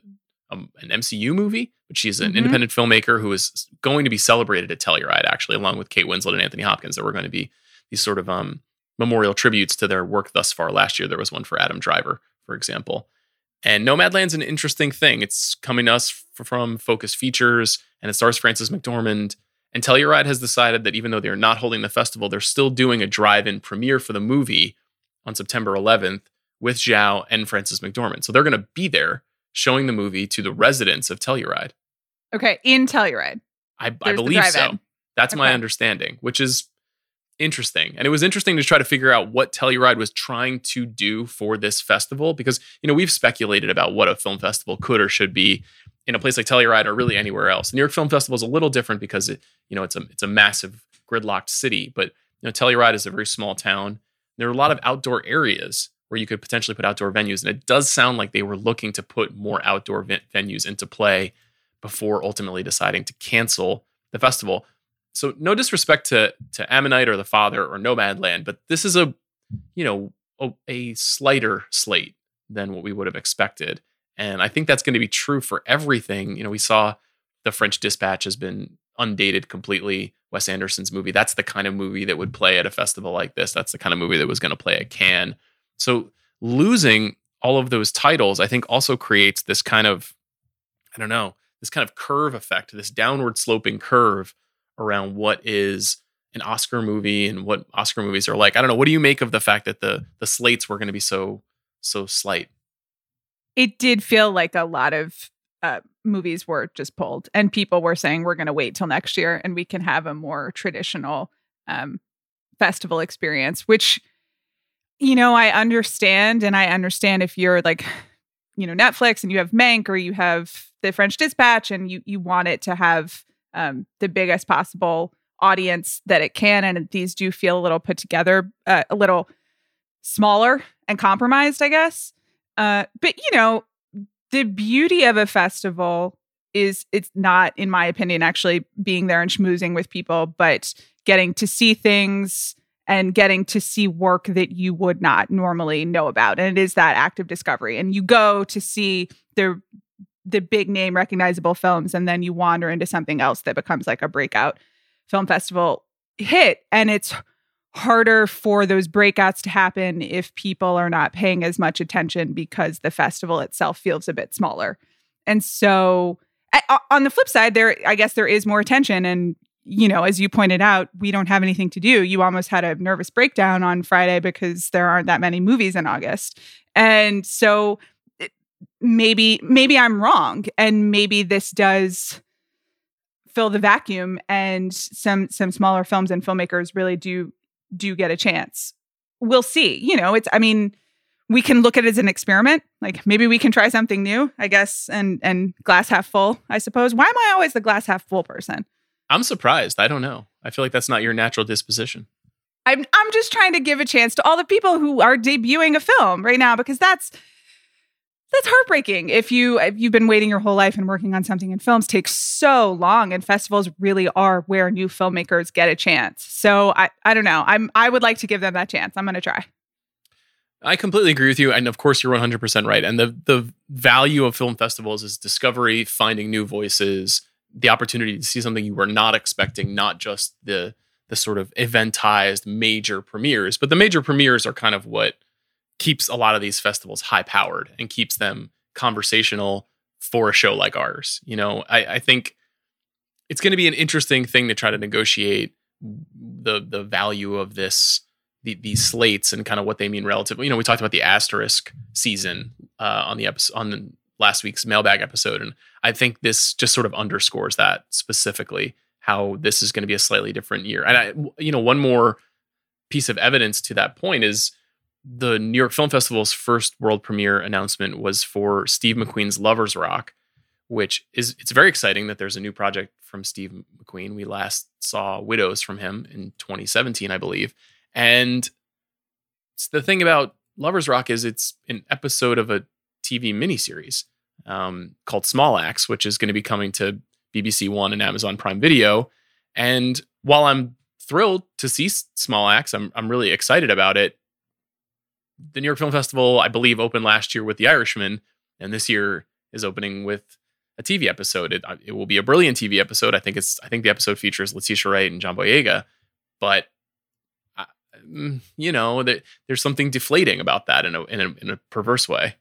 um, an MCU movie, but she's an mm-hmm. independent filmmaker who is going to be celebrated at Telluride, actually, along with Kate Winslet and Anthony Hopkins. There were going to be these sort of um, memorial tributes to their work thus far. Last year, there was one for Adam Driver, for example. And Nomadland's an interesting thing. It's coming to us from Focus Features, and it stars Frances McDormand. And Telluride has decided that even though they're not holding the festival, they're still doing a drive-in premiere for the movie on September 11th with Zhao and Frances McDormand. So they're going to be there showing the movie to the residents of Telluride. Okay, in Telluride. I, I believe so. That's okay. my understanding, which is interesting. And it was interesting to try to figure out what Telluride was trying to do for this festival because, you know, we've speculated about what a film festival could or should be in a place like Telluride or really anywhere else. The New York Film Festival is a little different because it, you know, it's a it's a massive gridlocked city, but you know, Telluride is a very small town. There are a lot of outdoor areas where you could potentially put outdoor venues. And it does sound like they were looking to put more outdoor venues into play before ultimately deciding to cancel the festival. So no disrespect to to Ammonite or the Father or Nomadland, but this is a you know a, a slighter slate than what we would have expected. And I think that's going to be true for everything. You know, we saw the French Dispatch has been undated completely. Wes Anderson's movie. That's the kind of movie that would play at a festival like this. That's the kind of movie that was going to play at Cannes. So losing all of those titles, I think also creates this kind of, I don't know, this kind of curve effect, this downward sloping curve around what is an Oscar movie and what Oscar movies are like. I don't know. What do you make of the fact that the the slates were going to be so so slight? It did feel like a lot of uh, movies were just pulled, and people were saying we're going to wait till next year and we can have a more traditional um, festival experience, which you know, I understand, and I understand if you're like, you know, Netflix and you have Mank or you have the French Dispatch and you you want it to have um, the biggest possible audience that it can, and these do feel a little put together, uh, a little smaller and compromised, I guess. Uh, but you know, the beauty of a festival is it's not, in my opinion, actually being there and schmoozing with people, but getting to see things and getting to see work that you would not normally know about and it is that active discovery and you go to see the the big name recognizable films and then you wander into something else that becomes like a breakout film festival hit and it's harder for those breakouts to happen if people are not paying as much attention because the festival itself feels a bit smaller. And so on the flip side there i guess there is more attention and you know, as you pointed out, we don't have anything to do. You almost had a nervous breakdown on Friday because there aren't that many movies in August. And so maybe maybe I'm wrong and maybe this does fill the vacuum and some some smaller films and filmmakers really do do get a chance. We'll see. You know, it's I mean, we can look at it as an experiment. Like maybe we can try something new, I guess, and and glass half full, I suppose. Why am I always the glass half full person? I'm surprised. I don't know. I feel like that's not your natural disposition. I'm I'm just trying to give a chance to all the people who are debuting a film right now because that's that's heartbreaking. If you if you've been waiting your whole life and working on something and films take so long and festivals really are where new filmmakers get a chance. So I I don't know. I'm I would like to give them that chance. I'm going to try. I completely agree with you and of course you're 100% right. And the the value of film festivals is discovery, finding new voices, the opportunity to see something you were not expecting, not just the the sort of eventized major premieres, but the major premieres are kind of what keeps a lot of these festivals high powered and keeps them conversational for a show like ours. You know, I, I think it's going to be an interesting thing to try to negotiate the the value of this the, these slates and kind of what they mean relatively. You know, we talked about the asterisk season uh, on the episode on the last week's mailbag episode. And I think this just sort of underscores that specifically how this is going to be a slightly different year. And I, you know, one more piece of evidence to that point is the New York Film Festival's first world premiere announcement was for Steve McQueen's Lovers Rock, which is it's very exciting that there's a new project from Steve McQueen. We last saw Widows from him in 2017, I believe. And the thing about Lovers Rock is it's an episode of a TV miniseries um, called Small Axe, which is going to be coming to BBC One and Amazon Prime Video. And while I'm thrilled to see Small Axe, I'm I'm really excited about it. The New York Film Festival, I believe, opened last year with The Irishman, and this year is opening with a TV episode. It, uh, it will be a brilliant TV episode. I think it's I think the episode features Letitia Wright and John Boyega, but uh, mm, you know, there's something deflating about that in a, in a in a perverse way.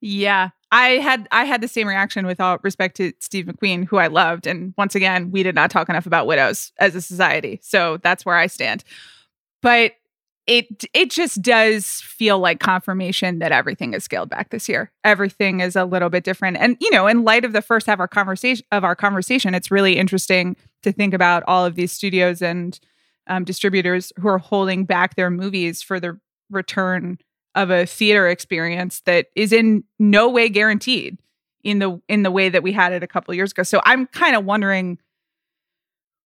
Yeah. I had I had the same reaction with all respect to Steve McQueen, who I loved. And once again, we did not talk enough about widows as a society. So that's where I stand. But it it just does feel like confirmation that everything is scaled back this year. Everything is a little bit different. And you know, in light of the first half of our conversation of our conversation, it's really interesting to think about all of these studios and um, distributors who are holding back their movies for the return of a theater experience that is in no way guaranteed in the in the way that we had it a couple years ago. So I'm kind of wondering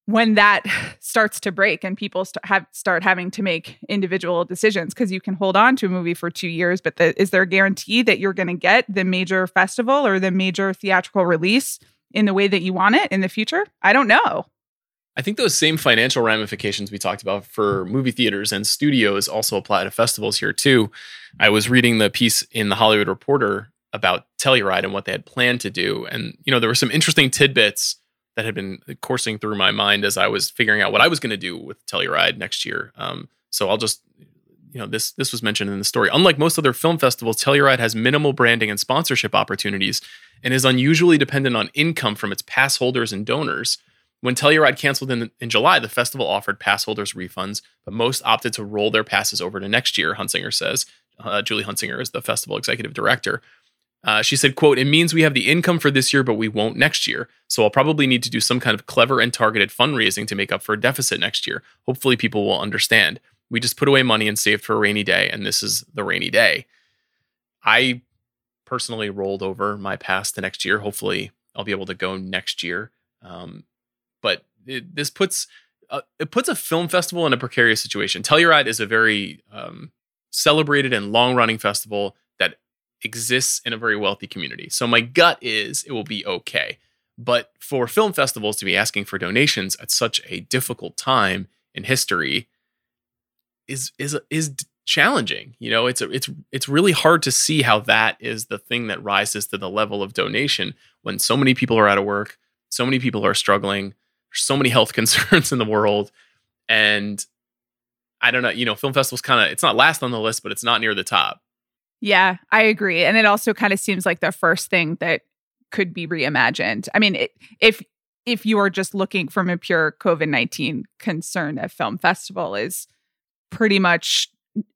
when that *sighs* starts to break and people st- have start having to make individual decisions because you can hold on to a movie for 2 years but the, is there a guarantee that you're going to get the major festival or the major theatrical release in the way that you want it in the future? I don't know. I think those same financial ramifications we talked about for movie theaters and studios also apply to festivals here too. I was reading the piece in the Hollywood Reporter about Telluride and what they had planned to do, and you know there were some interesting tidbits that had been coursing through my mind as I was figuring out what I was going to do with Telluride next year. Um, so I'll just you know this this was mentioned in the story. Unlike most other film festivals, Telluride has minimal branding and sponsorship opportunities and is unusually dependent on income from its pass holders and donors. When Telluride canceled in, in July, the festival offered pass holders refunds, but most opted to roll their passes over to next year, Huntsinger says. Uh, Julie Huntsinger is the festival executive director. Uh, she said, quote, it means we have the income for this year, but we won't next year. So I'll probably need to do some kind of clever and targeted fundraising to make up for a deficit next year. Hopefully people will understand. We just put away money and saved for a rainy day, and this is the rainy day. I personally rolled over my pass to next year. Hopefully I'll be able to go next year. Um, but it, this puts uh, it puts a film festival in a precarious situation. Telluride is a very um, celebrated and long running festival that exists in a very wealthy community. So my gut is it will be okay. But for film festivals to be asking for donations at such a difficult time in history is is is challenging. You know, it's a, it's it's really hard to see how that is the thing that rises to the level of donation when so many people are out of work, so many people are struggling, so many health *laughs* concerns in the world. And I don't know, you know, film festivals kind of, it's not last on the list, but it's not near the top. Yeah, I agree. And it also kind of seems like the first thing that could be reimagined. I mean, it, if if you are just looking from a pure COVID 19 concern, a film festival is pretty much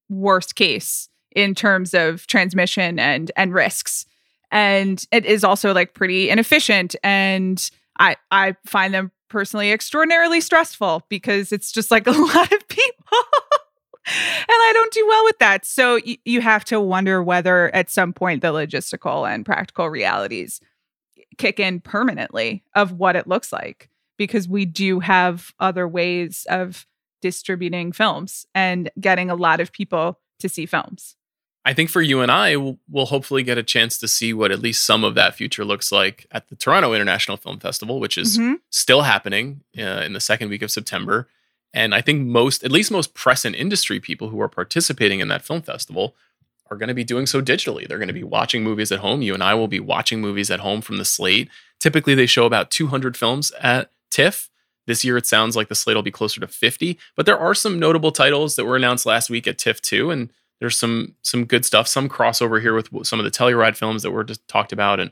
worst case in terms of transmission and and risks. And it is also like pretty inefficient. And I I find them personally extraordinarily stressful because it's just like *laughs* a lot of people. and I don't do well with that. So y- you have to wonder whether at some point the logistical and practical realities kick in permanently of what it looks like because we do have other ways of distributing films and getting a lot of people to see films. I think for you and I, we'll, hopefully get a chance to see what at least some of that future looks like at the Toronto International Film Festival, which is mm-hmm. still happening uh, in the second week of September. And I think most, at least most press and industry people who are participating in that film festival are going to be doing so digitally. They're going to be watching movies at home. You and I will be watching movies at home from the slate. Typically, they show about 200 films at TIFF. This year, it sounds like the slate will be closer to 50, but there are some notable titles that were announced last week at TIFF too. And there's some some good stuff, some crossover here with some of the Telluride films that were just talked about, and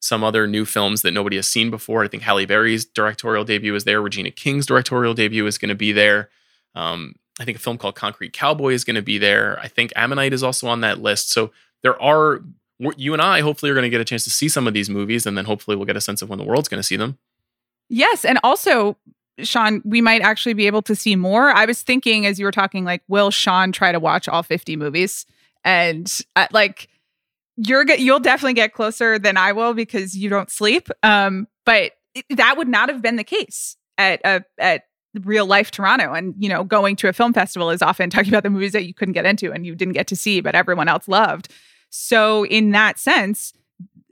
some other new films that nobody has seen before. I think Halle Berry's directorial debut is there. Regina King's directorial debut is going to be there. Um, I think a film called Concrete Cowboy is going to be there. I think Ammonite is also on that list. So there are you and I hopefully are going to get a chance to see some of these movies, and then hopefully we'll get a sense of when the world's going to see them. Yes, and also Sean, we might actually be able to see more. I was thinking as you were talking, like, will Sean try to watch all 50 movies? And uh, like, you're you'll definitely get closer than I will because you don't sleep. Um, but it, that would not have been the case at uh, at real life Toronto. And you know, going to a film festival is often *laughs* talking about the movies that you couldn't get into and you didn't get to see, but everyone else loved. So in that sense,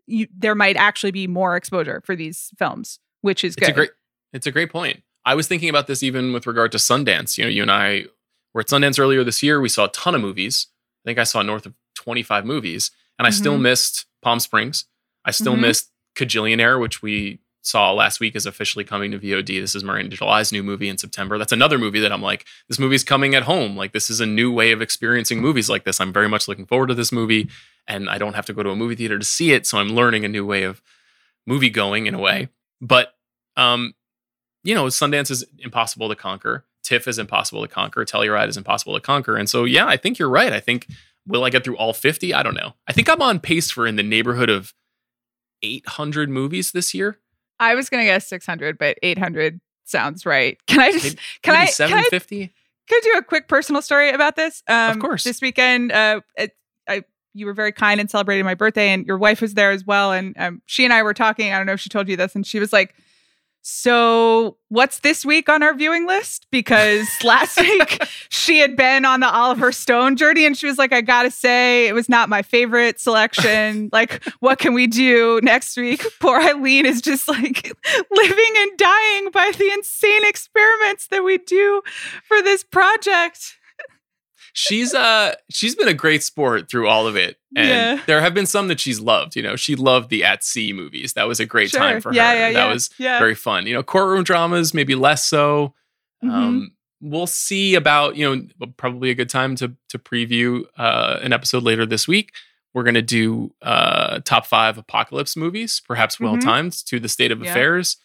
you, there might actually be more exposure for these films, which is It's good. a great it's a great point. I was thinking about this even with regard to Sundance. You know, you and I were at Sundance earlier this year. We saw a ton of movies. I think I saw north of 25 movies, and I still Mhm. missed Palm Springs. I still Mhm. missed Kajillionaire, which we saw last week is officially coming to VOD. This is Miranda July's new movie in September. That's another movie that I'm like, this movie's coming at home. Like, this is a new way of experiencing movies like this. I'm very much looking forward to this movie, and I don't have to go to a movie theater to see it. So I'm learning a new way of movie going in a way. But um, you know, Sundance is impossible to conquer. TIFF is impossible to conquer. Telluride is impossible to conquer. And so, yeah, I think you're right. I think will I get through all 50? I don't know. I think I'm on pace for in the neighborhood of 800 movies this year. I was gonna guess 600, but 800 sounds right. Can I just can I can I 750? Could I do a quick personal story about this? Um, course. This weekend, uh, it, I you were very kind and celebrated my birthday, and your wife was there as well. And um, she and I were talking. I don't know if she told you this, and she was like, "So, what's this week on our viewing list?" Because *laughs* last week she had been on the Oliver Stone journey, and she was like, "I gotta say, it was not my favorite selection. *laughs* like, what can we do next week?" Poor Eileen is just like living and dying by the insane experiments that we do for this project. She's uh she's been a great sport through all of it. And Yeah. there have been some that she's loved. You know, she loved the At Sea movies. That was a great time for yeah, her. Yeah, that yeah, was yeah. very fun. You know, courtroom dramas, maybe less so. Mhm. Um, we'll see about you know probably a good time to to preview uh, an episode later this week. We're gonna do uh, top five apocalypse movies, perhaps well timed to the state of Mm-hmm. Affairs,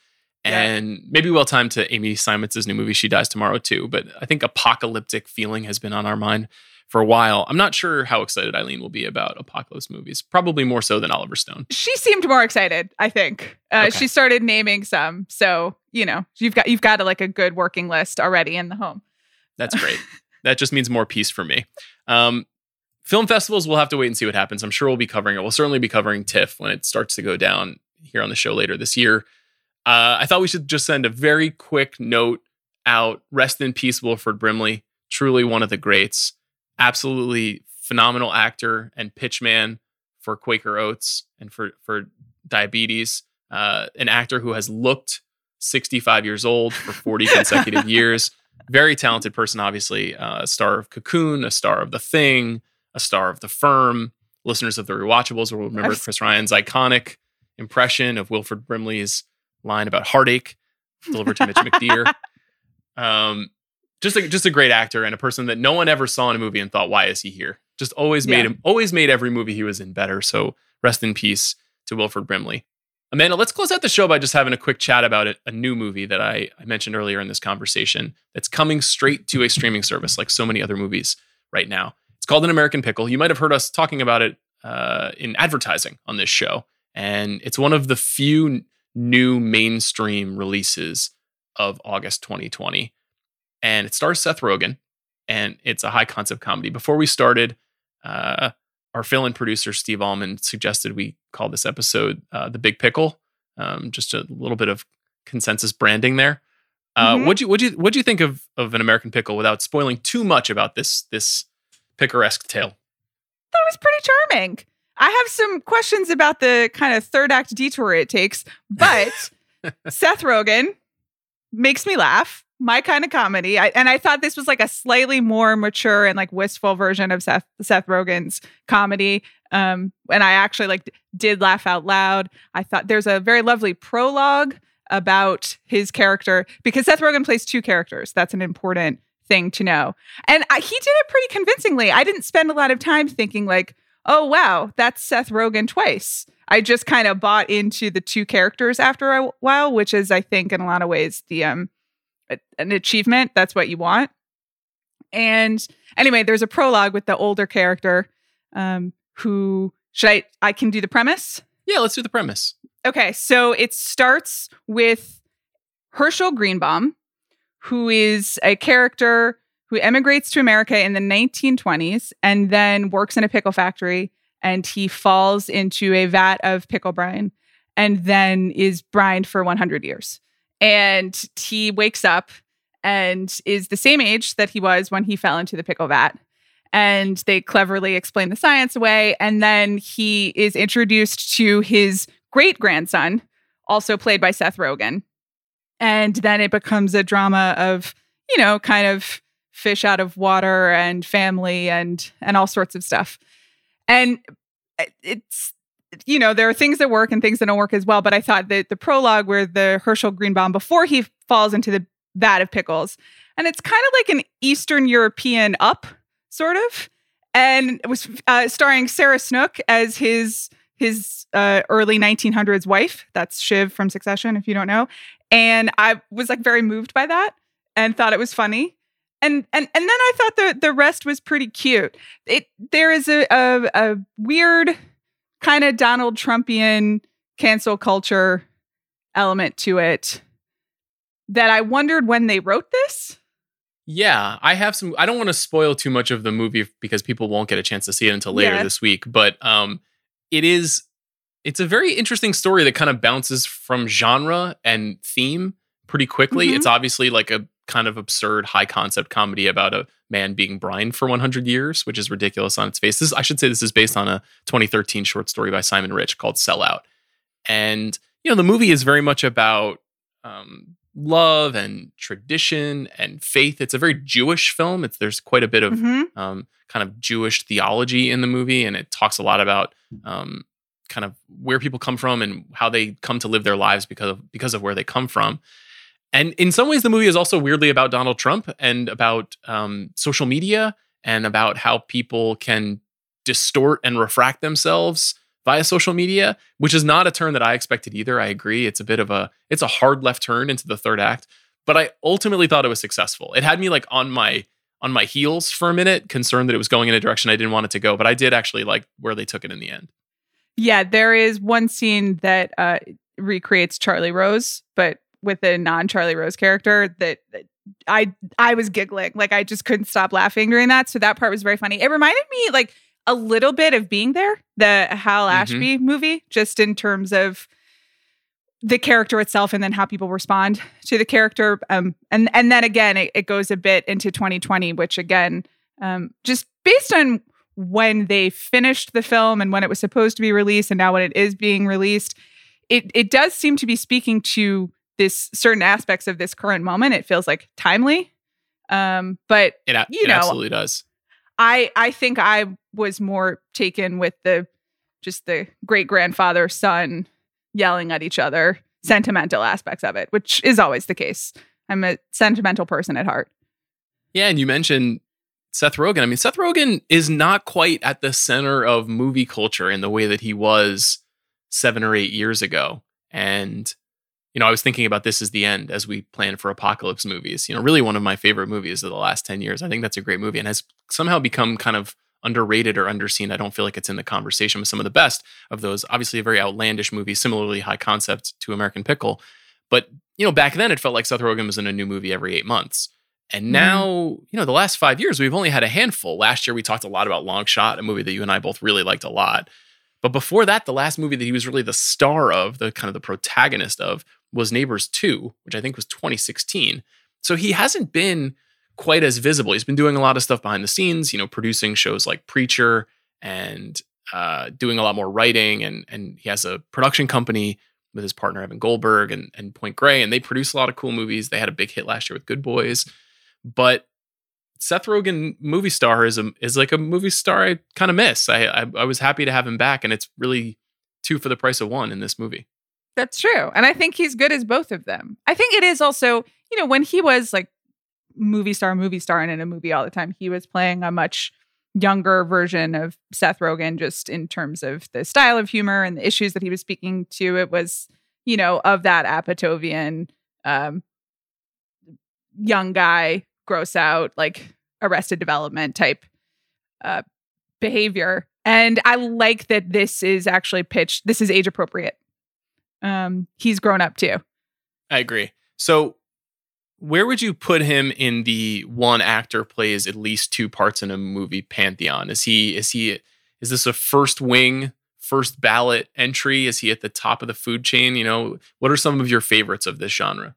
Yeah. and maybe well timed to Amy Seimetz' new movie. She dies tomorrow too. But I think apocalyptic feeling has been on our mind for a while. I'm not sure how excited Eileen will be about apocalypse movies. Probably more so than Oliver Stone. she seemed more excited. I think uh, Okay. she started naming some. So you know, you've got you've got a, like a good working list already in the home. That's great. *laughs* that just means more peace for me. Um, film festivals, we'll have to wait and see what happens. I'm sure we'll be covering it. We'll certainly be covering TIFF when it starts to go down here on the show later this year. Uh, I thought we should just send a very quick note out. Rest in peace, Wilford Brimley. Truly one of the greats. Absolutely phenomenal actor and pitchman for Quaker Oats and for for diabetes. Uh, an actor who has looked 65 years old for 40 consecutive *laughs* years very talented person, obviously. Uh, a star of Cocoon, a star of The Thing, a star of The Firm. Listeners of the Rewatchables will remember I've- Chris Ryan's iconic impression of Wilford Brimley's line about heartache delivered to Mitch McDeere. *laughs* Um, just a, just a great actor and a person that no one ever saw in a movie and thought, why is he here? Just always made Yeah. him, always made every movie he was in better. So rest in peace to Wilford Brimley. Amanda, let's close out the show by just having a quick chat about it, a new movie that I, I mentioned earlier in this conversation that's coming straight to a streaming service like so many other movies right now. It's called An American Pickle. You might have heard us talking about it uh, in advertising on this show. And it's one of the few new mainstream releases of August 2020. And it stars Seth Rogen, and it's a high concept comedy. Before we started, uh, our fill-in producer Steve Allman suggested we call this episode uh, "The Big Pickle." Um, just a little bit of consensus branding there. Uh, Mhm. What'd you what'd you what'd you think of of an American Pickle without spoiling too much about this this picaresque tale? That was pretty charming. I have some questions about the kind of third act detour it takes, but *laughs* Seth Rogen makes me laugh. My kind of comedy. I, and I thought this was like a slightly more mature and like wistful version of Seth Seth Rogen's comedy. Um, and I actually like did laugh out loud. I thought there's a very lovely prologue about his character because Seth Rogen plays two characters. That's an important thing to know. And I, he did it pretty convincingly. I didn't spend a lot of time thinking like, "Oh wow, that's Seth Rogen twice." I just kind of bought into the two characters after a while, which is I think in a lot of ways the um an achievement. That's what you want. And anyway, there's a prologue with the older character um who should I I can do the premise? Yeah, let's do the premise. Okay, so it starts with Herschel Greenbaum, who is a character who emigrates to America in the 1920s and then works in a pickle factory and he falls into a vat of pickle brine and then is brined for 100 years. And he wakes up and is the same age that he was when he fell into the pickle vat. And they cleverly explain the science away. And then he is introduced to his great grandson, also played by Seth Rogen. And then it becomes a drama of, you know, kind of fish out of water and family and and all sorts of stuff. And it's you know, there are things that work and things that don't work as well. But I thought that the prologue where the Herschel Greenbaum before he falls into the vat of pickles, and it's kind of like an Eastern European up, sort of, and it was uh, starring Sarah Snook as his his uh, early 1900s wife. That's Shiv from Succession, if you don't know. And I was like very moved by that and thought it was funny. And and and then I thought the the rest was pretty cute. It there is a a, a weird kind of Donald Trumpian cancel culture element to it that I wondered when they wrote this. Yeah, I have some. I don't want to spoil too much of the movie because people won't get a chance to see it until later Yeah. this week. But um, it is. It's a very interesting story that kind of bounces from genre and theme pretty quickly. Mhm. It's obviously like a kind of absurd high concept comedy about a man being brined for 100 years, which is ridiculous on its face. This, I should say this is based on a 2013 short story by Simon Rich called Sellout. And, you know, the movie is very much about um, love and tradition and faith. It's a very Jewish film. It's, there's quite a bit of Mhm. um, kind of Jewish theology in the movie, and it talks a lot about um, kind of where people come from and how they come to live their lives because of because of where they come from. And in some ways, the movie is also weirdly about Donald Trump and about um, social media and about how people can distort and refract themselves via social media, which is not a turn that I expected either. I agree. It's a bit of a it's a hard left turn into the third act, but I ultimately thought it was successful. It had me like on my on my heels for a minute, concerned that it was going in a direction I didn't want it to go, but I did actually like where they took it in the end. Yeah, there is one scene that uh, recreates Charlie Rose, but with a non-Charlie Rose character that I I was giggling. Like I just couldn't stop laughing during that. So that part was very funny. It reminded me like a little bit of being there, the Hal Mhm. Ashby movie, just in terms of the character itself and then how people respond to the character. Um, and and then again, it, it goes a bit into 2020, which again, um, just based on when they finished the film and when it was supposed to be released and now when it is being released, it it does seem to be speaking to this certain aspects of this current moment. It feels like timely. Um, but It, a- You it know, absolutely does. I I think I was more taken with the just the great grandfather son yelling at each other, sentimental aspects of it, which is always the case. I'm a sentimental person at heart. Yeah, and you mentioned Seth Rogen. I mean, Seth Rogen is not quite at the center of movie culture in the way that he was seven or eight years ago. And, you know, I was thinking about this as the end as we plan for apocalypse movies. You know, really one of my favorite movies of the last 10 years. I think that's a great movie and has somehow become kind of underrated or underseen. I don't feel like it's in the conversation with some of the best of those. Obviously, a very outlandish movie, similarly high concept to American Pickle. But, you know, back then it felt like Seth Rogen was in a new movie every eight months. And Mhm. now, you know, the last five years, we've only had a handful. Last year, we talked a lot about Long Shot, a movie that you and I both really liked a lot. But before that, the last movie that he was really the star of, the kind of the protagonist of, was Neighbors 2, which I think was 2016. So he hasn't been quite as visible. He's been doing a lot of stuff behind the scenes, you know, producing shows like Preacher and uh, doing a lot more writing. And, and he has a production company with his partner, Evan Goldberg and, and Point Grey, and they produce a lot of cool movies. They had a big hit last year with Good Boys. But Seth Rogen movie star is a, is like a movie star I kind of miss. I, I I was happy to have him back, and it's really two for the price of one in this movie. That's true. And I think he's good as both of them. I think it is also, you know, when he was like movie star, movie star and in a movie all the time, he was playing a much younger version of Seth Rogen, just in terms of the style of humor and the issues that he was speaking to. It was, you know, of that Apatovian um, young guy, gross out, like arrested development type uh, behavior. And I like that this is actually pitched, this is age appropriate um he's grown up too I agree. So, where would you put him in the one actor plays at least two parts in a movie pantheon? Is he is he Is this a first wing, first ballot entry? Is he at the top of the food chain? You know, what are some of your favorites of this genre?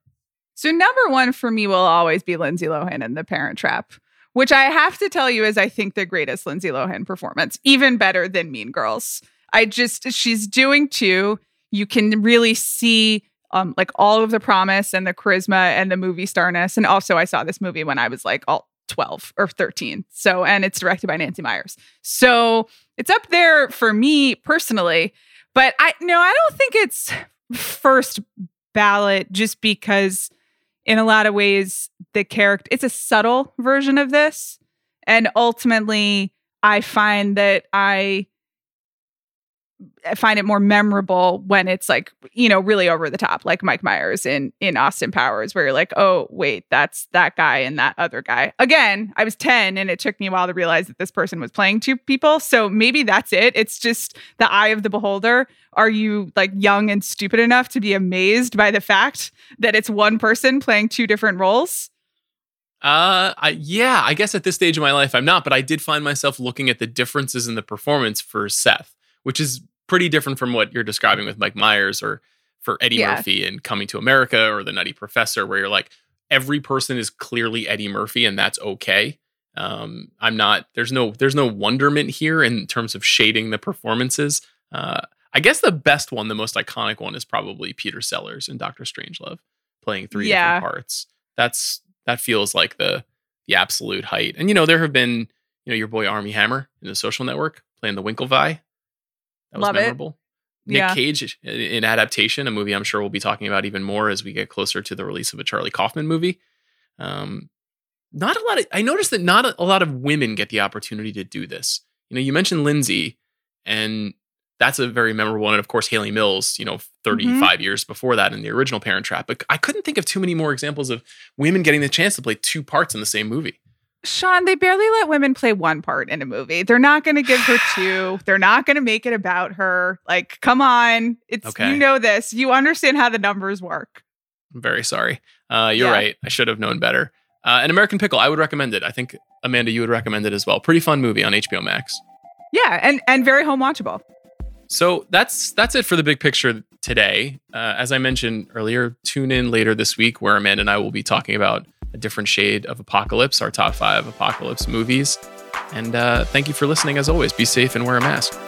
So number one for me will always be Lindsay Lohan in The Parent Trap, which I have to tell you is I think the greatest Lindsay Lohan performance, even better than Mean Girls. I just she's doing two. You can really see um like all of the promise and the charisma and the movie starness. And also I saw this movie when I was like all 12 or 13. So and it's directed by Nancy Meyers. So it's up there for me personally. But I no, I don't think it's first ballot just because in a lot of ways the character it's a subtle version of this and ultimately i find that i I find it more memorable when it's like you know really over the top like Mike Myers in in Austin Powers where you're like oh wait that's that guy and that other guy. Again I was 10 and it took me a while to realize that this person was playing two people so maybe that's it. It's just the eye of the beholder. Are you like young and stupid enough to be amazed by the fact that it's one person playing two different roles? Uh, I, yeah, I guess at this stage of my life, I'm not, but I did find myself looking at the differences in the performance for Seth, which is pretty different from what you're describing with Mike Myers or for Eddie yeah. Murphy in Coming to America or The Nutty Professor, where you're like, every person is clearly Eddie Murphy and that's okay. Um, I'm not, there's no, there's no wonderment here in terms of shading the performances. Uh, I guess the best one, the most iconic one is probably Peter Sellers in Doctor Strangelove playing three yeah. different parts. That's, that feels like the, the absolute height. And, you know, there have been, you know, your boy Armie Hammer in the social network playing the Winklevi that was Love memorable. It. Nick yeah. Cage in adaptation, a movie I'm sure we'll be talking about even more as we get closer to the release of a Charlie Kaufman movie. Um, not a lot of, I noticed that not a, a lot of women get the opportunity to do this. You know, you mentioned Lindsay, and that's a very memorable one. And of course, Hayley Mills, you know, 35 mm-hmm. years before that in the original Parent Trap. But I couldn't think of too many more examples of women getting the chance to play two parts in the same movie. Sean, they barely let women play one part in a movie. They're not going to give her *sighs* two. They're not going to make it about her. Like, come on. It's okay. you know this. You understand how the numbers work. I'm very sorry. Uh, you're yeah. right. I should have known better. Uh, an American Pickle, I would recommend it. I think Amanda, you would recommend it as well. Pretty fun movie on HBO Max. Yeah, and and very home watchable. So that's that's it for the big picture today. Uh, as I mentioned earlier, tune in later this week where Amanda and I will be talking about a different shade of apocalypse, our top five apocalypse movies. And uh, thank you for listening as always. Be safe and wear a mask.